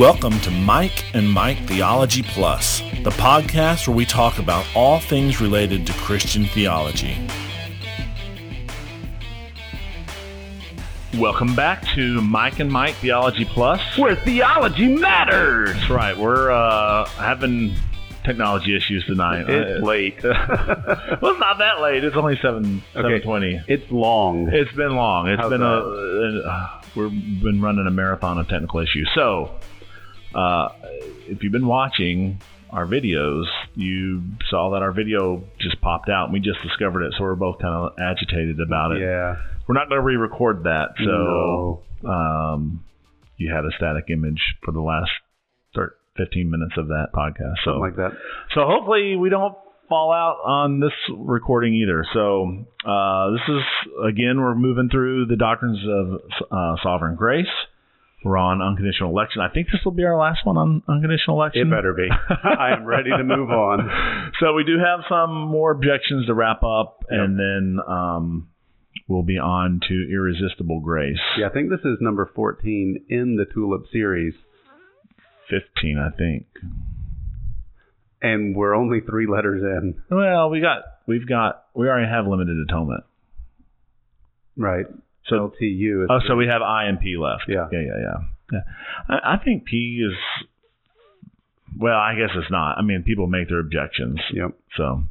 Welcome to Mike and Mike Theology Plus, the podcast where we talk about all things related to Christian theology. Welcome back to Mike and Mike Theology Plus. Where theology matters. That's right. We're uh, having technology issues tonight. It's late. well, it's not that late. It's only seven seven Okay. twenty. it's long. It's been long. It's How's been a, uh, we've been running a marathon of technical issues. So, uh, if you've been watching our videos, you saw that our video just popped out, and we just discovered it. So we're both kind of agitated about it. yeah. We're not going to re-record that. So, No. um, you had a static image for the last thir 15 minutes of that podcast. So, Something like that. so hopefully we don't fall out on this recording either. So uh, this is again we're moving through the doctrines of uh, sovereign grace. We're on unconditional election. I think this will be our last one on unconditional election. It better be. I am ready to move on. So we do have some more objections to wrap up, and then um, we'll be on to irresistible grace. Yeah, I think this is number 14 in the Tulip series, Fifteen, I think. and we're only three letters in. Well, we got we've got we already have limited atonement. Right. So LTU. Oh, so we have I and P left. Yeah. yeah, yeah, yeah. yeah. I, I think P is. Well, I guess it's not. I mean, people make their objections, Yep. so.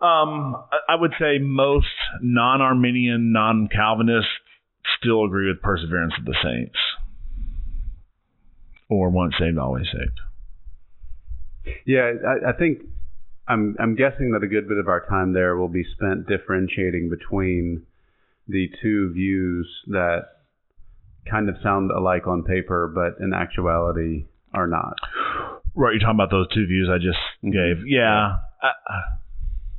Um, I- would say most non-Arminian, non-Calvinists still agree with perseverance of the saints, or once saved, always saved. Yeah, I, I think I'm I'm guessing that a good bit of our time there will be spent differentiating between the two views that kind of sound alike on paper, but in actuality are not. Right, you're talking about those two views I just Mhm. gave. Yeah. I-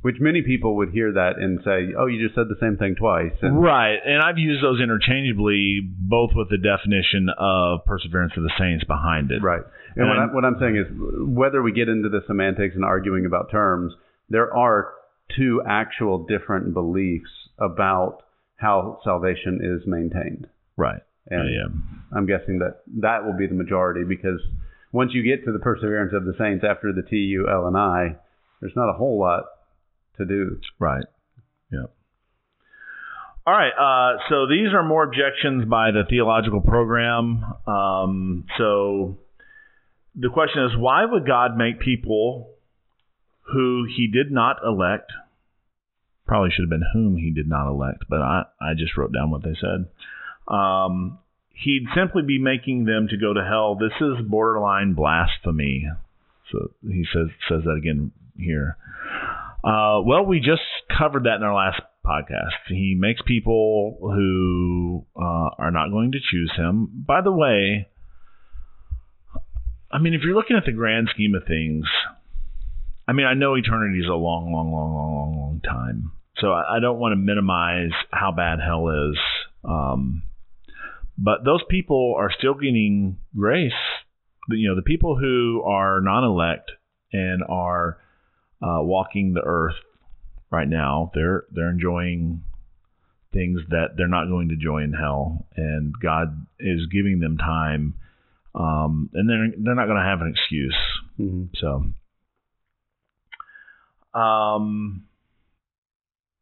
Which many people would hear that and say, "Oh, you just said the same thing twice." And Right, and I've used those interchangeably, both with the definition of perseverance of the saints behind it. Right. And, what, I, And- what I'm saying is, whether we get into the semantics and arguing about terms, there are two actual different beliefs about how salvation is maintained. Right. And yeah, I'm guessing that that will be the majority because once you get to the perseverance of the saints after the T, U, L, and I, there's not a whole lot to do. Right. Yeah. All right. Uh, so these are more objections by the theological program. Um, so the question is, why would God make people who He did not elect? Probably should have been whom He did not elect, but I, I just wrote down what they said. Um, he'd simply be making them to go to hell. This is borderline blasphemy. So he says says that again here. Uh, well, we just covered that in our last podcast. He makes people who uh, are not going to choose him. By the way, I mean, if you're looking at the grand scheme of things, I mean, I know eternity is a long, long, long, long, long, long time. So I, I don't want to minimize how bad hell is. Um, but those people are still getting grace. You know, the people who are non-elect and are uh, walking the earth right now, they're they're enjoying things that they're not going to enjoy in hell, and God is giving them time, um, and they're they're not going to have an excuse. hmm So, um,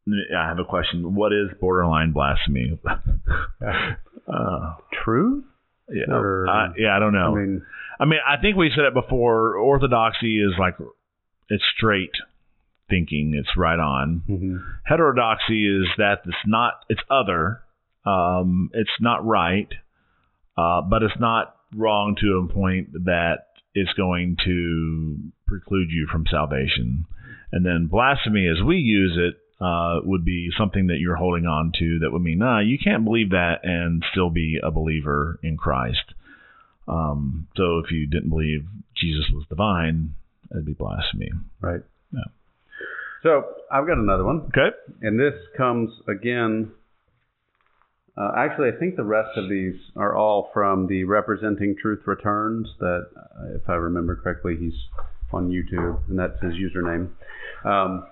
I have a question. What is borderline blasphemy? uh, Truth? yeah, Or- I, yeah, I don't know. I mean, I mean, I think we said it before. Orthodoxy is like it's straight thinking; it's right on. mhm. Heterodoxy is that it's not, it's other. Um, it's not right, uh, but it's not wrong to a point that it's going to preclude you from salvation. And then blasphemy, as we use it, uh, would be something that you're holding on to that would mean, nah, you can't believe that and still be a believer in Christ. Um, so if you didn't believe Jesus was divine, that'd be blasphemy. right. Yeah. So I've got another one. Okay. And this comes again. Uh, actually, I think the rest of these are all from the Representing Truth Returns. That, uh, if I remember correctly, he's on YouTube, and that's his username. Um,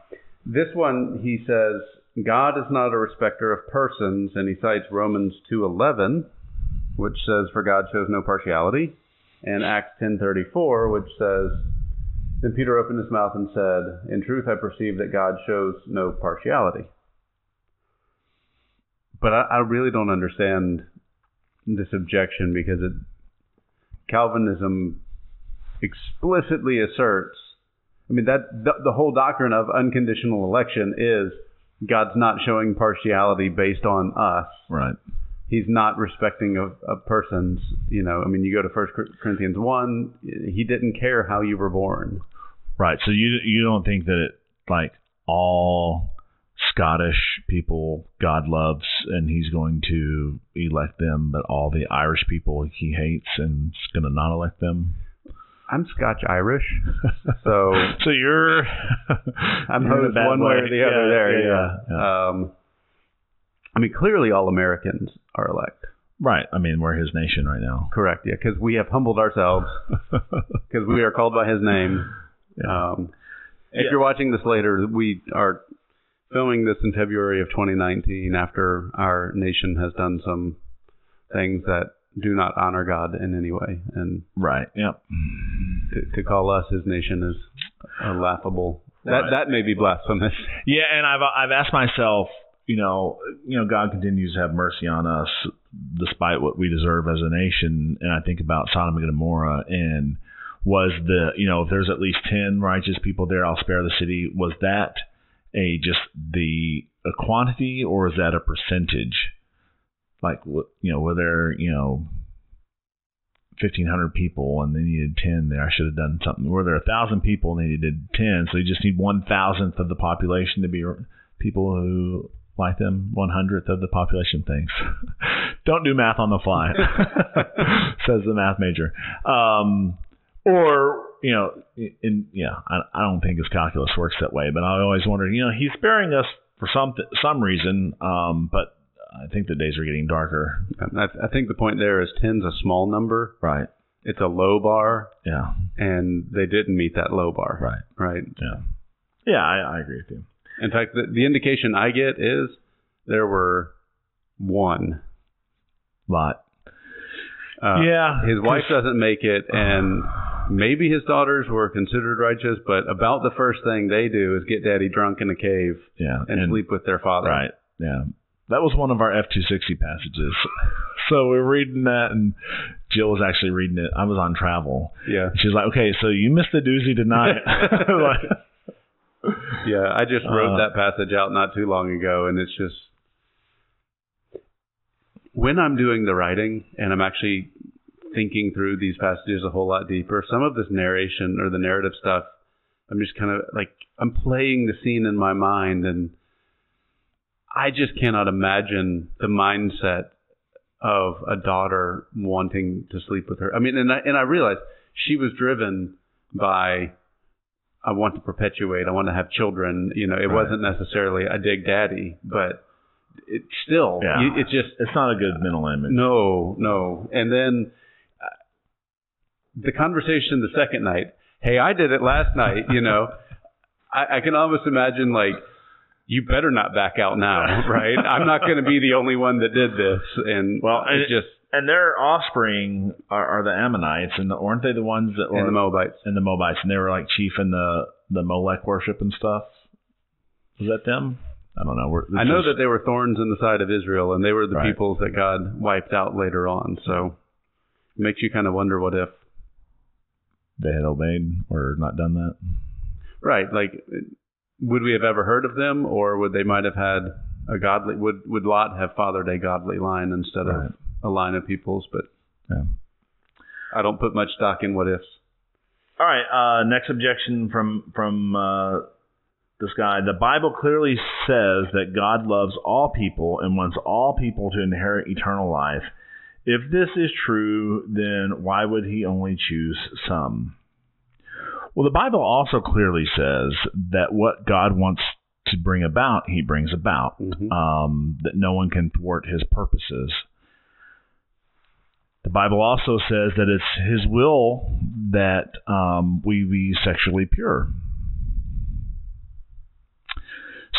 this one, he says, God is not a respecter of persons, and he cites Romans 2:11. which says, "For God shows no partiality," and Acts 10:34, which says, "Then Peter opened his mouth and said, In truth, I perceive that God shows no partiality." But I, I really don't understand this objection because it Calvinism explicitly asserts. I mean that the, the whole doctrine of unconditional election is God's not showing partiality based on us. Right. He's not respecting of, of persons. You know, I mean, you go to First Corinthians one. He didn't care how you were born. Right. So you you don't think that it, like all Scottish people God loves and he's going to elect them, but all the Irish people he hates and is going to not elect them? I'm Scotch Irish, so so you're I'm you're hosed one way or the Yeah, other there. yeah, Yeah. yeah. Um, I mean, clearly all Americans are elect. Right. I mean, we're his nation right now. Correct. Yeah, because we have humbled ourselves because we are called by His name. Um, if you're watching this later, we are filming this in February of 2019 after our nation has done some things that do not honor God in any way, and right. Yep. to, to call us His nation is uh, laughable. That Right. that may be blasphemous. Yeah, and I've I've asked myself, you know, you know, God continues to have mercy on us despite what we deserve as a nation, and I think about Sodom and Gomorrah and was the you know if there's at least ten righteous people there, I'll spare the city. Was that a just the a quantity or is that a percentage? Like you know, were there you know. 1500 people and they needed 10 there. I should have done something. Were there a thousand people and they needed 10? So you just need one thousandth of the population to be people who like them. One hundredth of the population thinks. Don't do math on the fly, says the math major. Um, or you know, in yeah, I, I don't think his calculus works that way. But I always wondered, you know, he's sparing us for some some reason, um, but I think the days are getting darker. And I, I think the point there is 10's a small number. Right. It's a low bar, Yeah. and they didn't meet that low bar. Right. Right. Yeah. Yeah, I, I agree with you. In fact, the, the indication I get is there were one. Lot. Uh, yeah. His wife doesn't make it, and maybe his daughters were considered righteous, but about the first thing they do is get daddy drunk in a cave Yeah. and, sleep with their father. Right. Yeah. That was one of our F two sixty passages. So we were reading that, and Jill was actually reading it. I was on travel. Yeah. She's like, "Okay, so you missed the doozy tonight." like, Yeah. I just wrote Uh, that passage out not too long ago, and it's just when I'm doing the writing and I'm actually thinking through these passages a whole lot deeper, some of this narration or the narrative stuff, I'm just kind of like I'm playing the scene in my mind, and I just cannot imagine the mindset of a daughter wanting to sleep with her. I mean, and I and I realized she was driven by I want to perpetuate, I want to have children. You know, it Right. wasn't necessarily I dig daddy, but it still, Yeah. you, it's just it's not a good mental image. no, no. And then uh, the conversation the second night. Hey, I did it last night. You know, I, I can almost imagine like, you better not back out now, right? I'm not going to be the only one that did this. And Well, and it just And their offspring are, are the Ammonites, and aren't they the ones that were and the Moabites. and the Moabites, and they were like chief in the the Molech worship and stuff. Was that them? I don't know. I know that they were thorns in the side of Israel, and they were the Right. peoples that God wiped out later on. So it makes you kind of wonder what if. they had obeyed or not done that. Right. Like, would we have ever heard of them, or would they might have had a godly? Would would Lot have fathered a godly line instead Right. of a line of peoples? But Yeah. I don't put much stock in what ifs. All right. Uh, next objection from from uh, this guy. The Bible clearly says that God loves all people and wants all people to inherit eternal life. If this is true, then why would He only choose some? Well, the Bible also clearly says that what God wants to bring about, He brings about. Mhm. Um, that no one can thwart His purposes. The Bible also says that it's His will that um, we be sexually pure.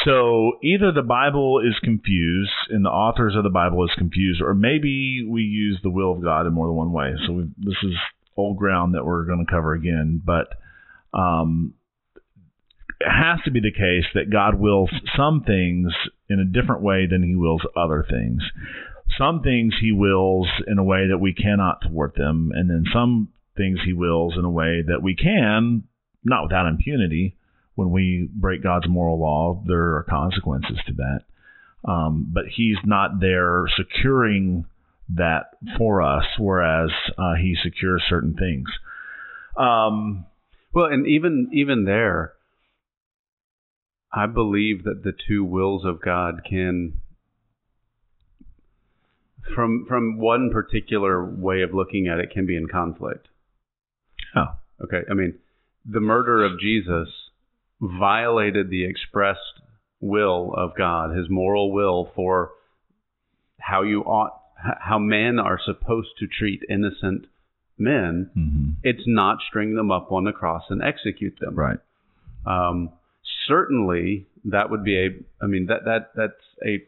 So either the Bible is confused and the authors of the Bible is confused, or maybe we use the will of God in more than one way. So this is old ground that we're going to cover again, but um, it has to be the case that God wills some things in a different way than He wills other things. Some things He wills in a way that we cannot thwart them, and then some things He wills in a way that we can, not without impunity when we break God's moral law, there are consequences to that. Um, but He's not there securing that for us, whereas uh, He secures certain things. Um, well, and even even there, I believe that the two wills of God can, from from one particular way of looking at it, can be in conflict. Oh, okay. I mean, the murder of Jesus violated the expressed will of God, his moral will for how you ought, how men are supposed to treat innocent men. mm-hmm. It's not string them up on the cross and execute them. right. Um, certainly, that would be a. I mean, that that that's a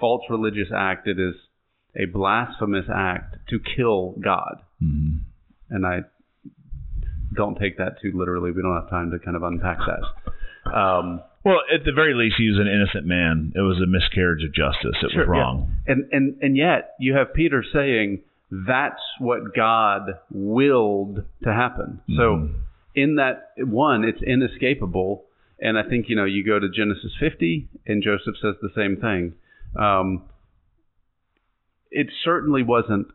false religious act. It is a blasphemous act to kill God, hmm and I don't take that too literally. We don't have time to kind of unpack that. Um, Well, at the very least, he was an innocent man. It was a miscarriage of justice. It Sure, was yeah. wrong. And and and yet you have Peter saying that's what God willed to happen. So Mhm. in that one, it's inescapable. And I think you know you go to Genesis 50, and Joseph says the same thing. Um, it certainly wasn't,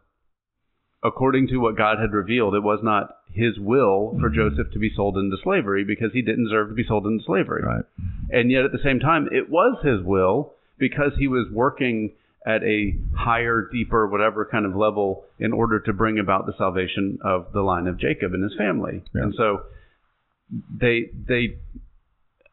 according to what God had revealed, it was not His will for Mhm. Joseph to be sold into slavery because he didn't deserve to be sold into slavery. right. And yet at the same time, it was his will because he was working at a higher, deeper, whatever kind of level in order to bring about the salvation of the line of Jacob and his family. Yeah. And so they they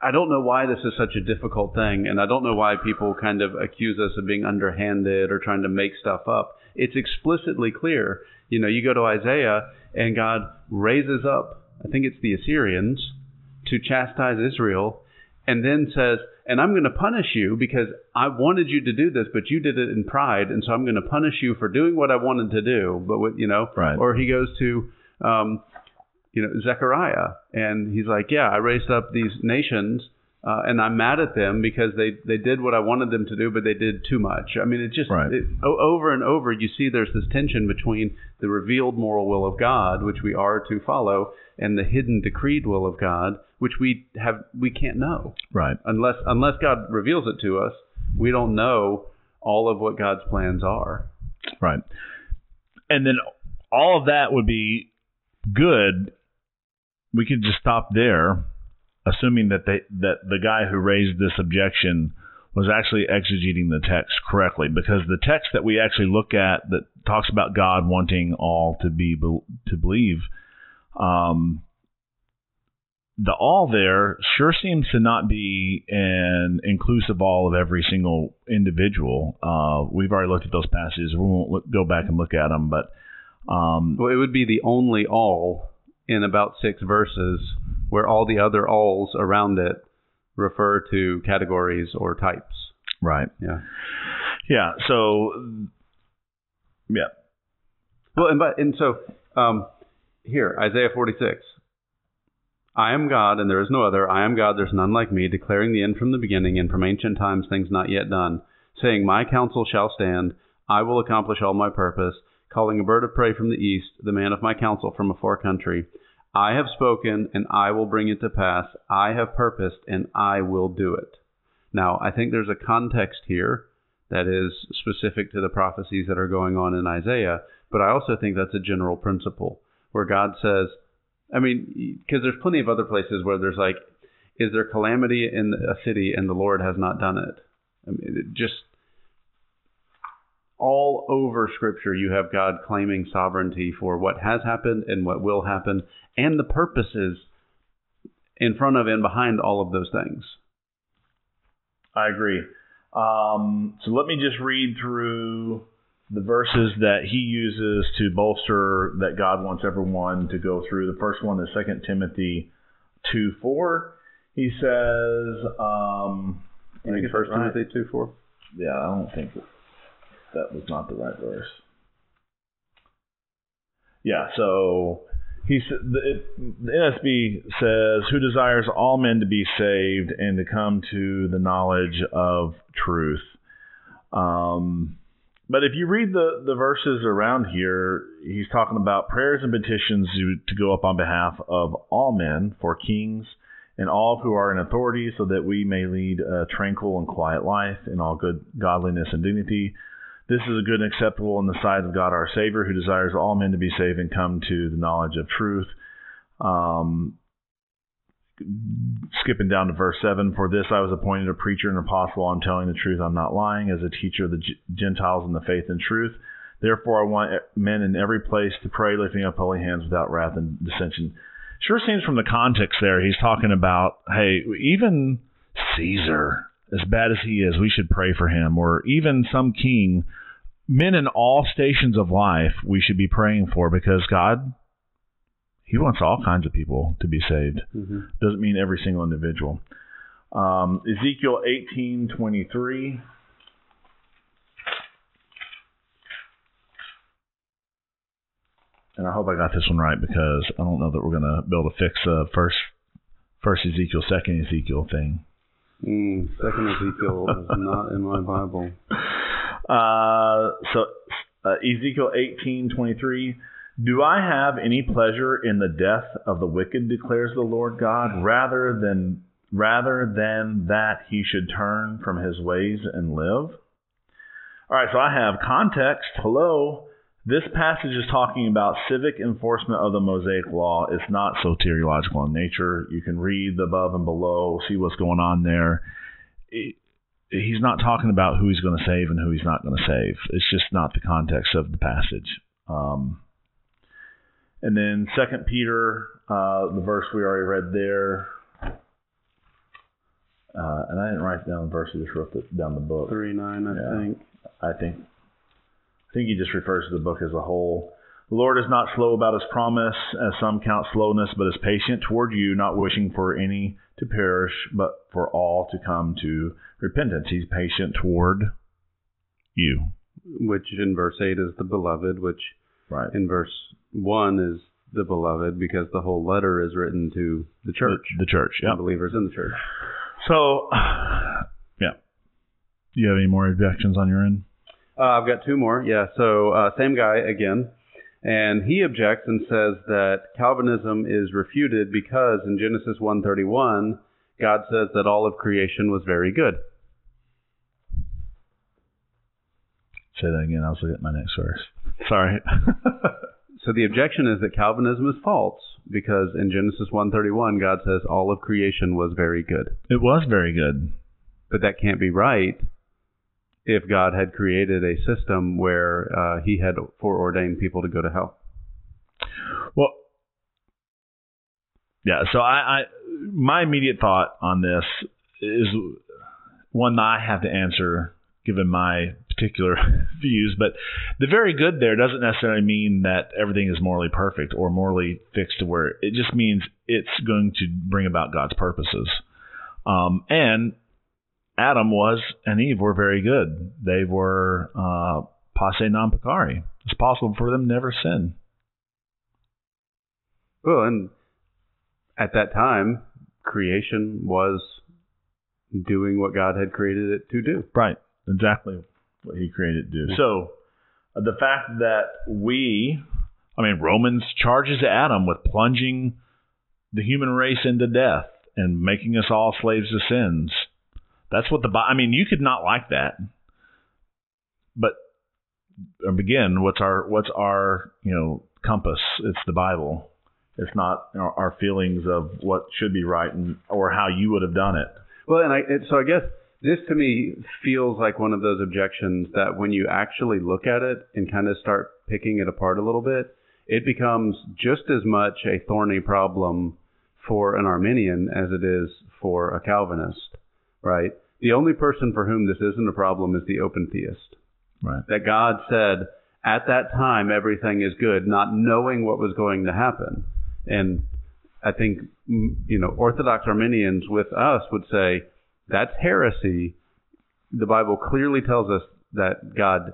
I don't know why this is such a difficult thing, and I don't know why people kind of accuse us of being underhanded or trying to make stuff up. It's explicitly clear. You know, you go to Isaiah, and God raises up, I think it's the Assyrians, to chastise Israel, and then says, and I'm going to punish you because I wanted you to do this, but you did it in pride, and so I'm going to punish you for doing what I wanted to do. But with, you know, Right. or he goes to, um, you know, Zechariah, and he's like, yeah, I raised up these nations, uh, and I'm mad at them because they they did what I wanted them to do, but they did too much. I mean, it just Right. it, over and over you see there's this tension between the revealed moral will of God, which we are to follow, and the hidden decreed will of God, which we have we can't know Right. unless unless God reveals it to us. We don't know all of what God's plans are. Right. And then all of that would be good. We could just stop there, assuming that they that the guy who raised this objection was actually exegeting the text correctly, because the text that we actually look at that talks about God wanting all to be to believe, um, the all there sure seems to not be an inclusive all of every single individual. Uh, we've already looked at those passages. We won't look, go back and look at them, but um, Well, it would be the only all in about six verses, where all the other alls around it refer to categories or types. right, Yeah. yeah. So, yeah, Well, and but and so um, here Isaiah 46. I am God, and there is no other. I am God, there's none like me, declaring the end from the beginning, and from ancient times things not yet done, saying, My counsel shall stand, I will accomplish all my purpose, calling a bird of prey from the east, the man of my counsel from a far country. I have spoken, and I will bring it to pass. I have purposed, and I will do it. Now, I think there's a context here that is specific to the prophecies that are going on in Isaiah, but I also think that's a general principle where God says, I mean, because there's plenty of other places where there's like, is there calamity in a city and the Lord has not done it? I mean, it just all over Scripture, you have God claiming sovereignty for what has happened and what will happen, and the purposes in front of and behind all of those things. I agree. Um, so let me just read through the verses that he uses to bolster that God wants everyone to go through. The first one is 2 Timothy 2 4. He says, um, in First right. Timothy two four. Yeah, I don't think that, that was not the right verse. Yeah, so he the, the NSB says, "Who desires all men to be saved and to come to the knowledge of truth." Um, but if you read the, the verses around here, he's talking about prayers and petitions to, to go up on behalf of all men, for kings, and all who are in authority, so that we may lead a tranquil and quiet life in all good godliness and dignity. This is a good and acceptable in the sight of God our Savior, who desires all men to be saved and come to the knowledge of truth. Um, skipping down to verse 7 For this I was appointed a preacher and apostle. I'm telling the truth. I'm not lying, as a teacher of the Gentiles in the faith and truth. Therefore, I want men in every place to pray, lifting up holy hands without wrath and dissension. Sure seems from the context there, he's talking about, hey, even Caesar, as bad as he is, we should pray for him. Or even some king, men in all stations of life, we should be praying for because God he wants all kinds of people to be saved. Mm-hmm. Doesn't mean every single individual. Um, Ezekiel eighteen twenty three. And I hope I got this one right because I don't know that we're going to be able to fix the first first Ezekiel, second Ezekiel thing. Mm, second Ezekiel is not in my Bible. Uh, so uh, Ezekiel eighteen twenty three. Do I have any pleasure in the death of the wicked, declares the Lord God, rather than rather than that he should turn from his ways and live? All right, so I have context. Hello. This passage is talking about civic enforcement of the Mosaic Law. It's not soteriological in nature. You can read the above and below, see what's going on there. It, he's not talking about who he's going to save and who he's not going to save. It's just not the context of the passage. Um, and then Second Peter, uh, the verse we already read there. Uh, and I didn't write down the verse; I just wrote it down the book. Three nine, I yeah, think. I think. I think he just refers to the book as a whole. The Lord is not slow about his promise, as some count slowness, but is patient toward you, not wishing for any to perish, but for all to come to repentance. He's patient toward you. Which in verse 8 is the beloved, which right. in verse one is the beloved because the whole letter is written to the church. The, the church, yeah. Believers in the church. So, yeah. Do you have any more objections on your end? Uh, I've got two more. Yeah. So, uh, same guy again. And he objects and says that Calvinism is refuted because in Genesis 1:31, God says that all of creation was very good. Say that again. I was looking at my next verse. Sorry. So the objection is that Calvinism is false because in Genesis 1:31 God says all of creation was very good. It was very good. But that can't be right if God had created a system where uh, he had foreordained people to go to hell. Well, yeah, so I, I my immediate thought on this is one that I have to answer given my particular views. But the very good there doesn't necessarily mean that everything is morally perfect or morally fixed to where it just means it's going to bring about God's purposes. Um, and Adam was and Eve were very good. They were uh, posse non peccari. It's possible for them to never sin. Well, and at that time, creation was doing what God had created it to do. Right. Exactly what he created to do. So uh, the fact that we, I mean, Romans charges Adam with plunging the human race into death and making us all slaves to sins. That's what the I mean, you could not like that, but um, again, what's our what's our you know compass? It's the Bible. It's not our feelings of what should be right and or how you would have done it. Well, and I so I guess this to me feels like one of those objections that when you actually look at it and kind of start picking it apart a little bit, it becomes just as much a thorny problem for an Arminian as it is for a Calvinist, right? The only person for whom this isn't a problem is the open theist. Right. That God said, at that time, everything is good, not knowing what was going to happen. And I think, mm, you know, Orthodox Arminians with us would say, that's heresy. The Bible clearly tells us that God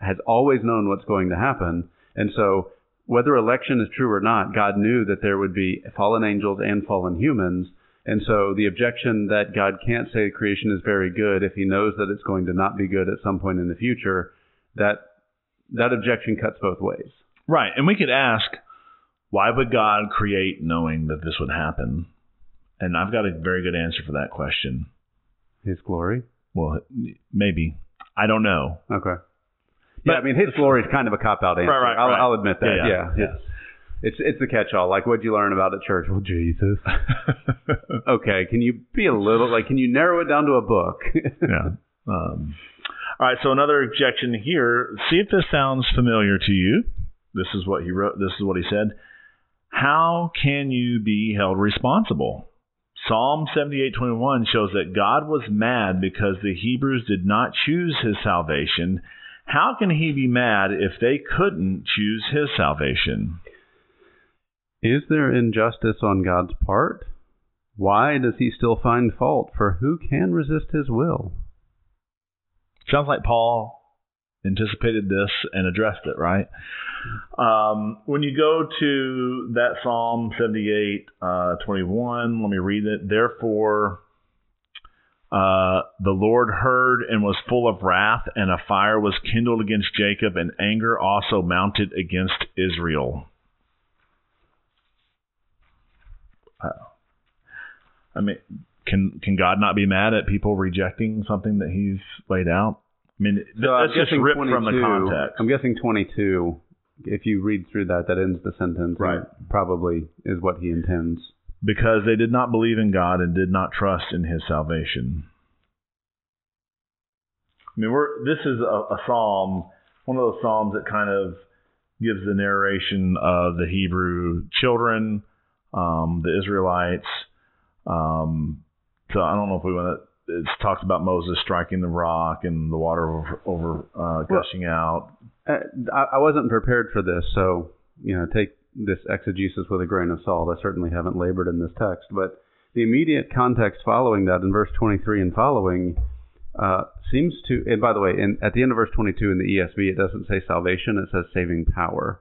has always known what's going to happen. And so, whether election is true or not, God knew that there would be fallen angels and fallen humans. And so, the objection that God can't say creation is very good if he knows that it's going to not be good at some point in the future, that that objection cuts both ways. Right. And we could ask, why would God create knowing that this would happen? And I've got a very good answer for that question. His glory? Well, maybe. I don't know. Okay. Yeah, I mean, his glory is kind of a cop out answer. Right, right, I'll. I'll admit that. Yeah, Yeah, yeah. It's, it's it's the catch all. Like, what'd you learn about at church? Well, Jesus. okay, can you be a little like? Can you narrow it down to a book? yeah. Um, all right. So another objection here. See if this sounds familiar to you. This is what he wrote. This is what he said. How can you be held responsible? Psalm 78:21 shows that God was mad because the Hebrews did not choose his salvation. How can he be mad if they couldn't choose his salvation? Is there injustice on God's part? Why does he still find fault? For who can resist his will? Sounds like Paul anticipated this and addressed it, right? Um, when you go to that Psalm 78, uh, 21, let me read it. Therefore, uh, the Lord heard and was full of wrath, and a fire was kindled against Jacob, and anger also mounted against Israel. Uh, I mean, can can God not be mad at people rejecting something that He's laid out? I mean, So I'm that's just ripped from the context. I'm guessing 22. If you read through that, that ends the sentence. Right. Probably is what he intends. because they did not believe in God and did not trust in His salvation. I mean, we're this is a, a psalm, one of those psalms that kind of gives the narration of the Hebrew children, um, the Israelites. Um, so I don't know if we want to. It talks about Moses striking the rock and the water over, over uh, gushing out. Uh, I, I wasn't prepared for this, so you know, take this exegesis with a grain of salt. I certainly haven't labored in this text, but the immediate context following that in verse 23 and following uh, seems to. And by the way, in, at the end of verse 22 in the ESV, it doesn't say salvation; it says saving power.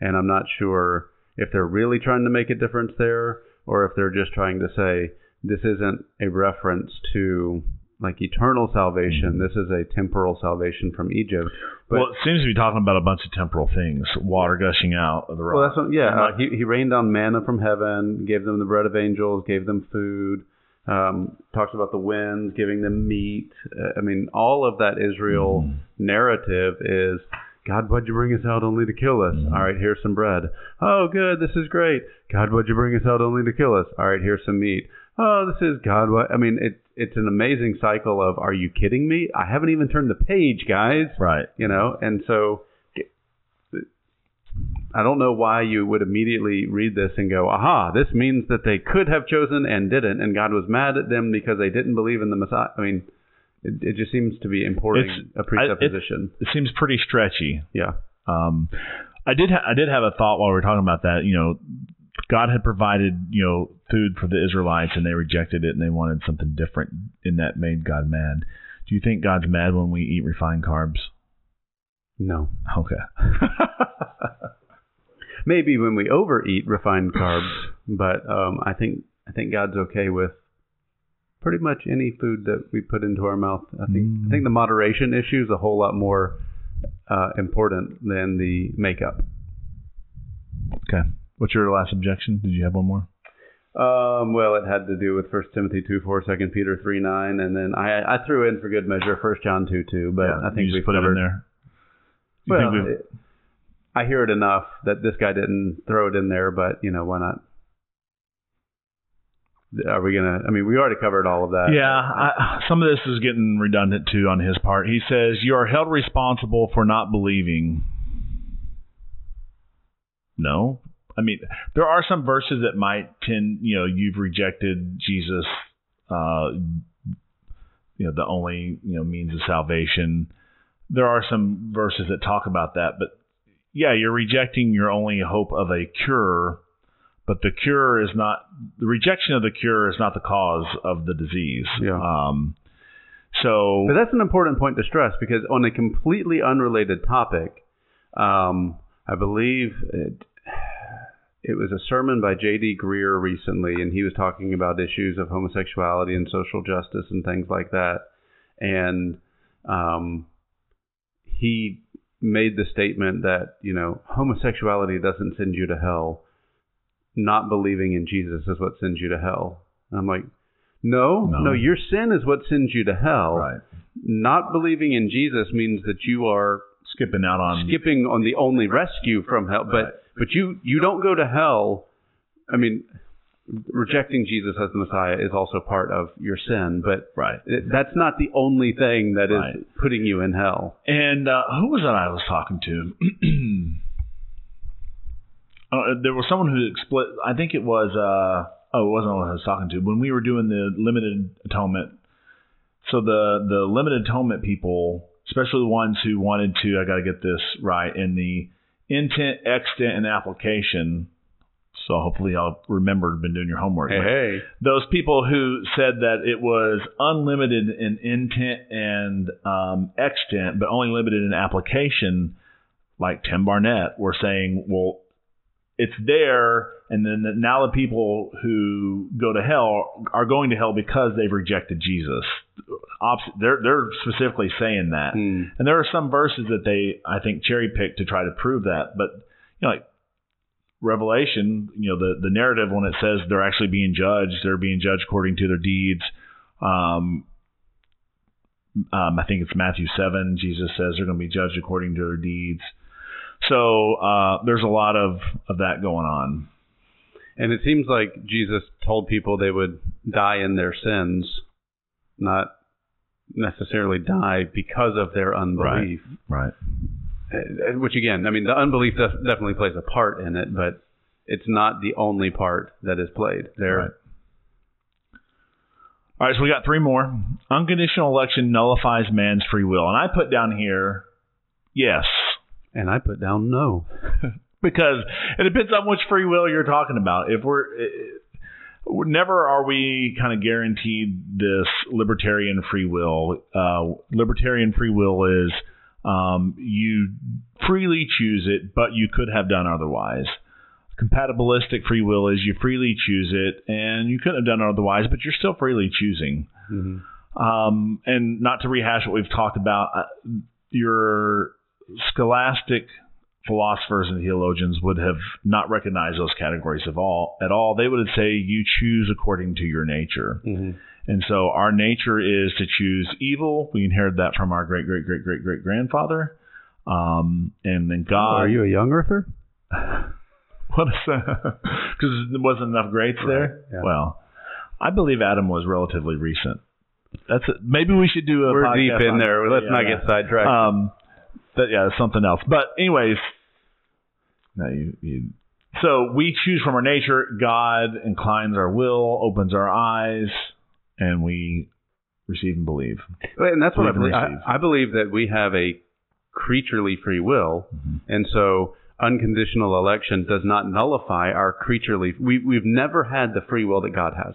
And I'm not sure if they're really trying to make a difference there, or if they're just trying to say this isn't a reference to like eternal salvation. This is a temporal salvation from Egypt. But well, it seems to be talking about a bunch of temporal things: water gushing out of the rock. Well, that's what, yeah. Like, uh, he he rained down manna from heaven, gave them the bread of angels, gave them food. Um, talks about the winds, giving them meat. Uh, I mean, all of that Israel Mhm. narrative is God, why'd you bring us out only to kill us? Mhm. All right, here's some bread. Oh, good, this is great. God, why'd you bring us out only to kill us? All right, here's some meat. Oh, this is God. What? I mean, it, it's an amazing cycle of, are you kidding me? I haven't even turned the page, guys right. you know and so i don't know why you would immediately read this and go aha this means that they could have chosen and didn't and god was mad at them because they didn't believe in the messiah i mean it, it just seems to be importing It's- a presupposition It seems pretty stretchy. yeah Um, I did ha- I did have a thought while we were talking about that. You know, God had provided you know food for the Israelites, and they rejected it, and they wanted something different, and that made God mad. Do you think God's mad when we eat refined carbs? no Okay. maybe when we overeat refined carbs but um i think i think god's okay with pretty much any food that we put into our mouth i think Mm. i think the moderation issue is a whole lot more uh, important than the makeup okay. What's your last objection? Did you have one more? Um, well, it had to do with First Timothy two four, Second Peter three nine, and then I I threw in for good measure First John two two, but Yeah, I think we just put it in there. You Well, it- I hear it enough that this guy didn't throw it in there, but you know why not? Are we gonna? I mean, we already covered all of that. Yeah, I, some of this is getting redundant too on his part. He says you are held responsible for not believing. No, I mean there are some verses that might tend. You know, you've rejected Jesus. Uh, you know, the only you know means of salvation. There are some verses that talk about that, but yeah, you're rejecting your only hope of a cure but the cure is not the rejection of the cure is not the cause of the disease. Yeah. Um, so But that's an important point to stress because on a completely unrelated topic, um, I believe it, it was a sermon by J.D. Greear recently, and he was talking about issues of homosexuality and social justice and things like that. And um, he made the statement that, you know, homosexuality doesn't send you to hell. Not believing in Jesus is what sends you to hell. And I'm like, no, No. no, your sin is what sends you to hell. right, Not believing in Jesus means that you are skipping out on skipping on the only rescue from hell. But Right. but you you don't go to hell. I mean, rejecting Jesus as the Messiah is also part of your sin, but right. that's not the only thing that is Right. putting you in hell. And uh, who was that I was talking to? uh, there was someone who expli I think it was. Uh, oh, it wasn't what I was talking to. When we were doing the limited atonement, so the the limited atonement people, especially the ones who wanted to, I got to get this right in the intent, extent, and application. So hopefully I'll remember. been doing your homework. Hey, hey. those people who said that it was unlimited in intent and um, extent, but only limited in application, like Tim Barnett, were saying, well, it's there, and then the, now the people who go to hell are going to hell because they've rejected Jesus. Opposite, they're they're specifically saying that, Hmm. and there are some verses that they I think cherry pick to try to prove that, but you know, like Revelation, you know, the the narrative when it says they're actually being judged, they're being judged according to their deeds. Um, um, I think it's Matthew seven. Jesus says they're going to be judged according to their deeds. So uh, there's a lot of of that going on. And it seems like Jesus told people they would die in their sins, not necessarily die because of their unbelief. Right. Uh, Which again, I mean, the unbelief def- definitely plays a part in it, but it's not the only part that is played. There, Right. All right, so we got three more. Unconditional election nullifies man's free will, and I put down here, yes, and I put down no. because it depends on which free will you're talking about. If we're we're- never are we kind of guaranteed this libertarian free will. Uh, libertarian free will is um, you freely choose it, but you could have done otherwise. Compatibilistic free will is you freely choose it, and you couldn't have done otherwise, but you're still freely choosing. hmm Um, and not to rehash what we've talked about, uh, your scholastic philosophers and theologians would have not recognized those categories of all at all. They would say you choose according to your nature. hmm And so our nature is to choose evil. We inherited that from our great great great great great grandfather. Um, and then God. Are you a young earther? What is that? Because there wasn't enough greats there. Yeah. Well, I believe Adam was relatively recent. That's it. Maybe we should do a. We're podcast deep in there. Let's yeah, not yeah. get sidetracked. Um, that yeah, that's something else. But anyways, no, you, you. So we choose from our nature. God inclines our will, opens our eyes, and we receive and believe. and that's what I believe believe. and receive. I, I believe that we have a creaturely free will, Mhm. and so unconditional election does not nullify our creaturely. We we've never had the free will that God has.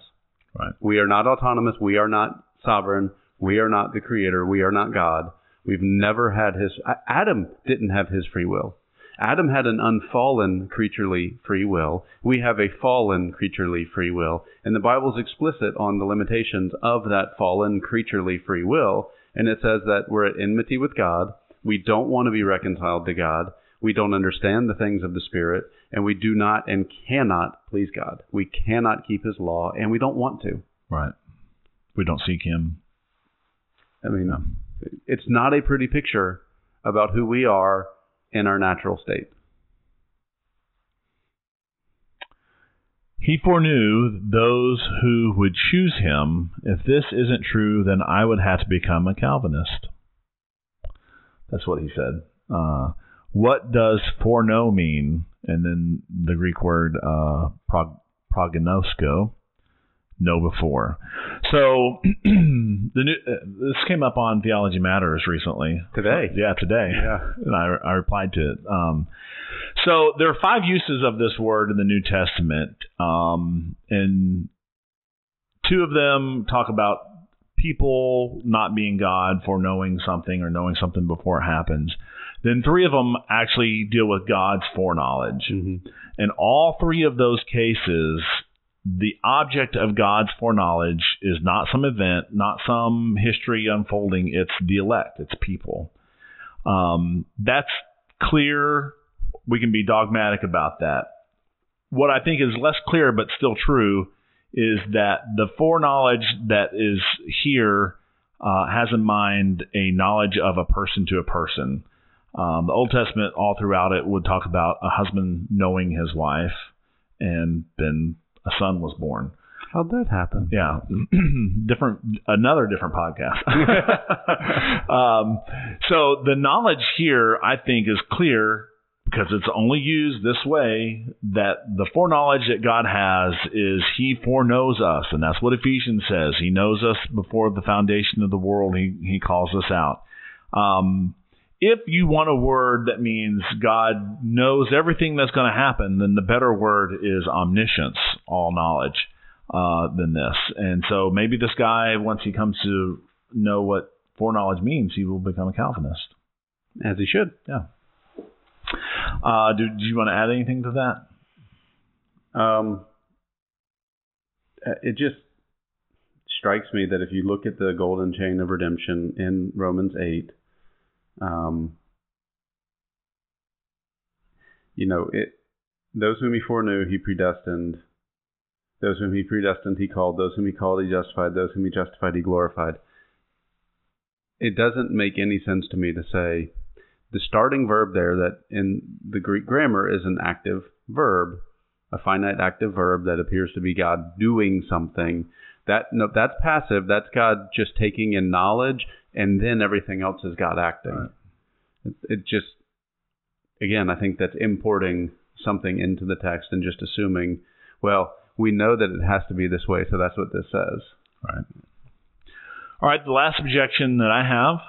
Right. We are not autonomous. We are not sovereign. We are not the creator. We are not God. We've never had his. Adam didn't have his free will. Adam had an unfallen creaturely free will. We have a fallen creaturely free will. And the Bible's explicit on the limitations of that fallen creaturely free will. And it says that we're at enmity with God. We don't want to be reconciled to God. We don't understand the things of the Spirit. And we do not and cannot please God. We cannot keep His law, and we don't want to. Right. We don't seek Him. I mean, it's not a pretty picture about who we are in our natural state. He foreknew those who would choose him. If this isn't true, then I would have to become a Calvinist. That's what he said. Uh, what does foreknow mean? And then the Greek word uh, prog- prognosko. Know before. So the new, uh, this came up on Theology Matters recently. Today. Yeah, today. Yeah. And I, I replied to it. Um, so there are five uses of this word in the New Testament, um, and two of them talk about people not being God for knowing something or knowing something before it happens. Then three of them actually deal with God's foreknowledge. Mm-hmm. In all three of those cases, the object of God's foreknowledge is not some event, not some history unfolding. It's the elect, it's people. Um, that's clear. We can be dogmatic about that. What I think is less clear but still true is that the foreknowledge that is here uh, has in mind a knowledge of a person to a person. Um, the Old Testament, all throughout it, would talk about a husband knowing his wife, and then a son was born. How'd that happen? Yeah, different, another different podcast. um, so the knowledge here, I think, is clear because it's only used this way that the foreknowledge that God has is He foreknows us, and that's what Ephesians says. He knows us before the foundation of the world. He He calls us out. Um, if you want a word that means God knows everything that's going to happen, then the better word is omniscience, all knowledge, uh, than this. And so maybe this guy, once he comes to know what foreknowledge means, he will become a Calvinist. As he should. Yeah. Uh, do, do you want to add anything to that? Um, it just strikes me that if you look at the golden chain of redemption in Romans 8, um, you know, it those whom he foreknew, he predestined. Those whom he predestined, he called. Those whom he called, he justified. Those whom he justified, he glorified. It doesn't make any sense to me to say the starting verb there that in the Greek grammar is an active verb, a finite active verb that appears to be God doing something. That no, that's passive. That's God just taking in knowledge, and then everything else is God acting. Right. It, it just, again, I think that's importing something into the text and just assuming, well, we know that it has to be this way, so that's what this says. Right. All right. The last objection that I have,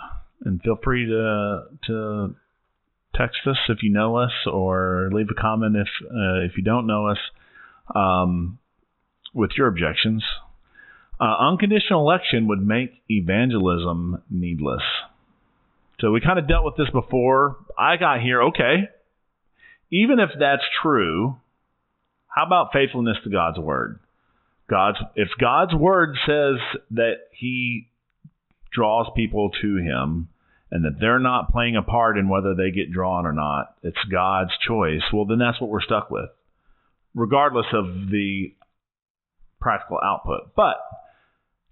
and feel free to to text us if you know us, or leave a comment if uh, if you don't know us, um, with your objections. Uh, unconditional election would make evangelism needless. So we kind of dealt with this before. I got here. Okay. Even if that's true, how about faithfulness to God's word? God's if God's word says that He draws people to Him, and that they're not playing a part in whether they get drawn or not, it's God's choice. Well, then that's what we're stuck with, regardless of the practical output. But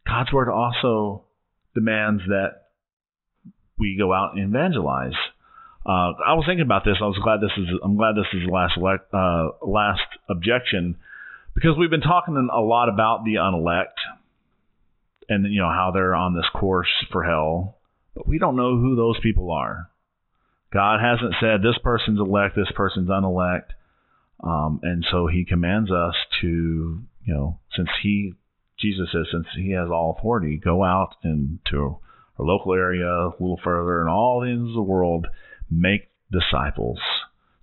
God's word also demands that we go out and evangelize. Uh, I was thinking about this. I was glad this is. I'm glad this is the last uh, last objection because we've been talking a lot about the unelect and you know how they're on this course for hell, but we don't know who those people are. God hasn't said this person's elect, this person's unelect, um, and so He commands us to, you know, since He, Jesus says, since He has all authority, go out into our local area, a little further, and all the ends of the world, make disciples,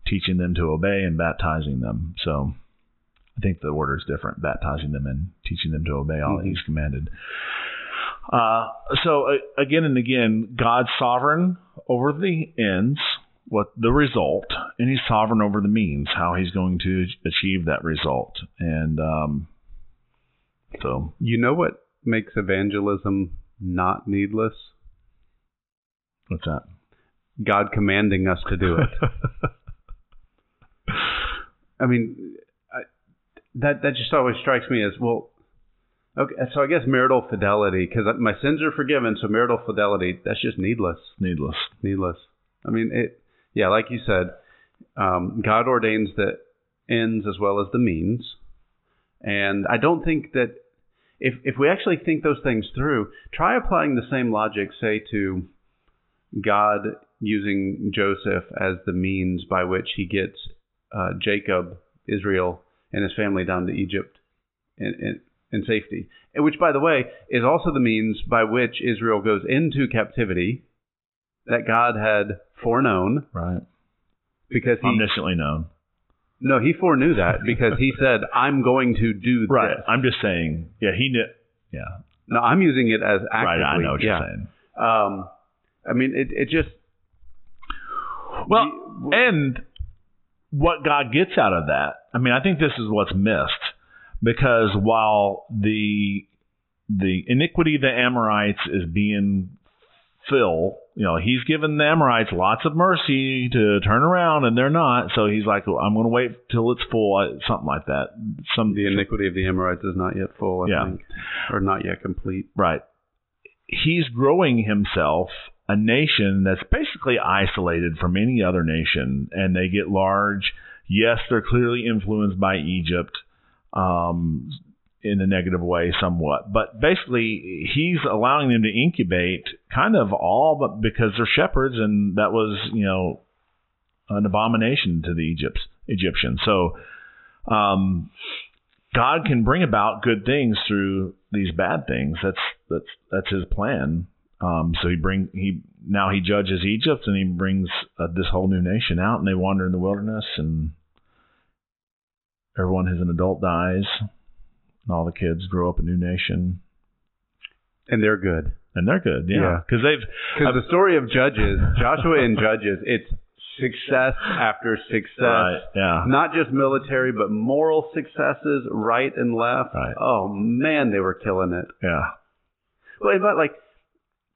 teaching them to obey and baptizing them. So I think the order is different, baptizing them and teaching them to obey all that He's commanded. Uh, so uh, again and again, God's sovereign over the ends, what the result, and He's sovereign over the means, how He's going to achieve that result. And um, so, You know what makes evangelism not needless? what's that? God commanding us to do it. I mean, I, that that just always strikes me as well. Okay, so I guess marital fidelity, because my sins are forgiven, so marital fidelity that's just needless, Needless. needless. I mean, it. Yeah, like you said, um, God ordains the ends as well as the means, and I don't think that if if we actually think those things through, try applying the same logic, say to God using Joseph as the means by which he gets uh, Jacob, Israel, and his family down to Egypt. And, and and safety. And which, by the way, is also the means by which Israel goes into captivity that God had foreknown Right. because he Omnisciently known. No he foreknew that because he said I'm going to do Right. this. I'm just saying. Yeah, he knew. Yeah. No, I'm using it as actively. Right. I know what yeah. you're saying. Um, I mean, it it just Well, we- and what God gets out of that, I mean, I think this is what's missed because while the the iniquity of the Amorites is being Phil, you know, he's given the Amorites lots of mercy to turn around, and they're not. So he's like, well, I'm going to wait till it's full, something like that. Some the iniquity of the Amorites is not yet full. I Yeah. think, or not yet complete. Right. He's growing himself a nation that's basically isolated from any other nation, and they get large. Yes, they're clearly influenced by Egypt um, in a negative way, somewhat, but basically, he's allowing them to incubate kind of all, but because they're shepherds, and that was you know an abomination to the Egypts, Egyptians. So. Um, God can bring about good things through these bad things. That's that's that's His plan. Um, so he bring he now he judges Egypt and he brings uh, this whole new nation out and they wander in the wilderness and everyone who's an adult dies and all the kids grow up a new nation And they're good. and they're good. Yeah, Yeah. because they've Because the story of Judges, Joshua and Judges, it's success after success. right, yeah, Not just military, but moral successes, right and left. Right. Oh man, they were killing it. yeah, Well, but like,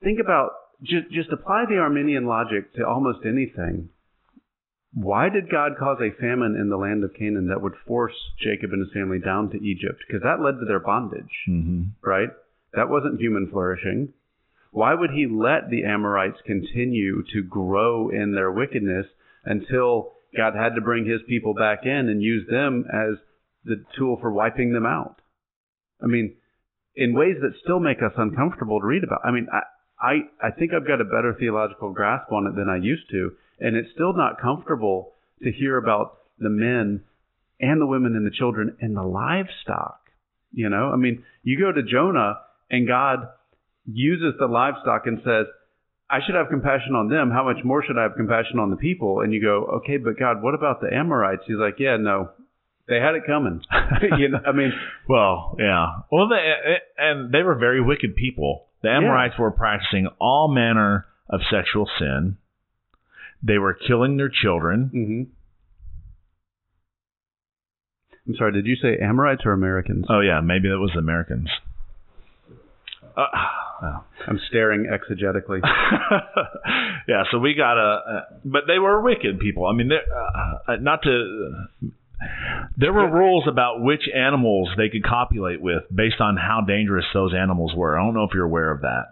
think about just just apply the Arminian logic to almost anything. Why did God cause a famine in the land of Canaan that would force Jacob and his family down to Egypt? Because that led to their bondage, hmm right? That wasn't human flourishing. Why would he let the Amorites continue to grow in their wickedness until God had to bring his people back in and use them as the tool for wiping them out? I mean, in ways that still make us uncomfortable to read about. I mean, I, I, I think I've got a better theological grasp on it than I used to, and it's still not comfortable to hear about the men and the women and the children and the livestock. You know, I mean, you go to Jonah and God uses the livestock and says, I should have compassion on them. How much more should I have compassion on the people? And you go, okay, but God, what about the Amorites? He's like, yeah, no, they had it coming. you know, I mean, Well, yeah. Well, they, and they were very wicked people. The Amorites were practicing all manner of sexual sin. They were killing their children. hmm I'm sorry, did you say Amorites or Americans? Oh yeah, maybe that was Americans. Uh, oh. I'm staring exegetically. yeah, so we got a, uh, but they were wicked people. I mean, uh, not to. There were rules about which animals they could copulate with based on how dangerous those animals were. I don't know if you're aware of that.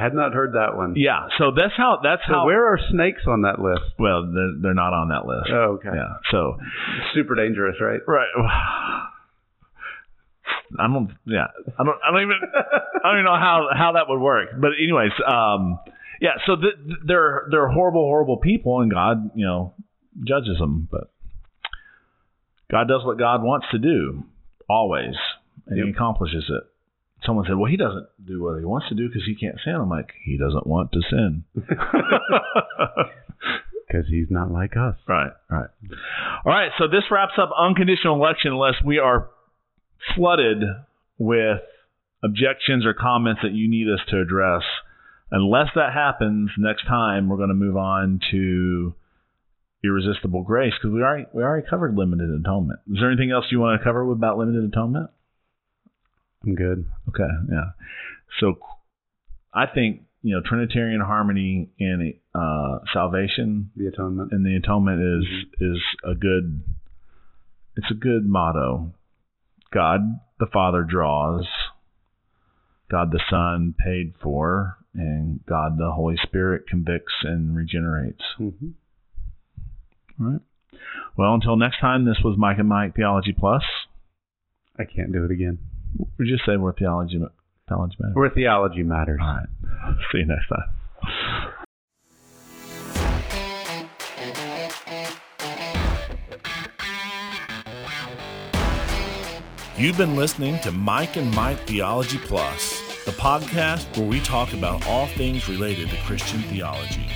Had not heard that one. Yeah, so that's how that's So how. where are snakes on that list? well, they're, they're not on that list. Oh, okay. Yeah, so Super dangerous, right? right. I don't. Yeah, I don't. I don't even. I don't even know how how that would work. But anyways, um, yeah. So th- th- they're they're horrible, horrible people, and God, you know, judges them. But God does what God wants to do always, and He accomplishes it. Someone said, "Well, He doesn't do what He wants to do because He can't sin." I'm like, He doesn't want to sin. Because he's not like us. Right, right. All right, so this wraps up unconditional election unless we are flooded with objections or comments that you need us to address. Unless that happens, next time we're going to move on to irresistible grace because we already we already covered limited atonement. Is there anything else you want to cover about limited atonement? I'm good. Okay, yeah. So I think you know Trinitarian harmony and uh, salvation The atonement. and the atonement is is a good it's a good motto. God the Father draws, God the Son paid for, and God the Holy Spirit convicts and regenerates. Mm-hmm. All right. Well, until next time, this was Mike and Mike Theology Plus. I can't do it again. We just say we're theology theology man. Where theology matters. All right. See you next time. You've been listening to Mike and Mike Theology Plus, the podcast where we talk about all things related to Christian theology.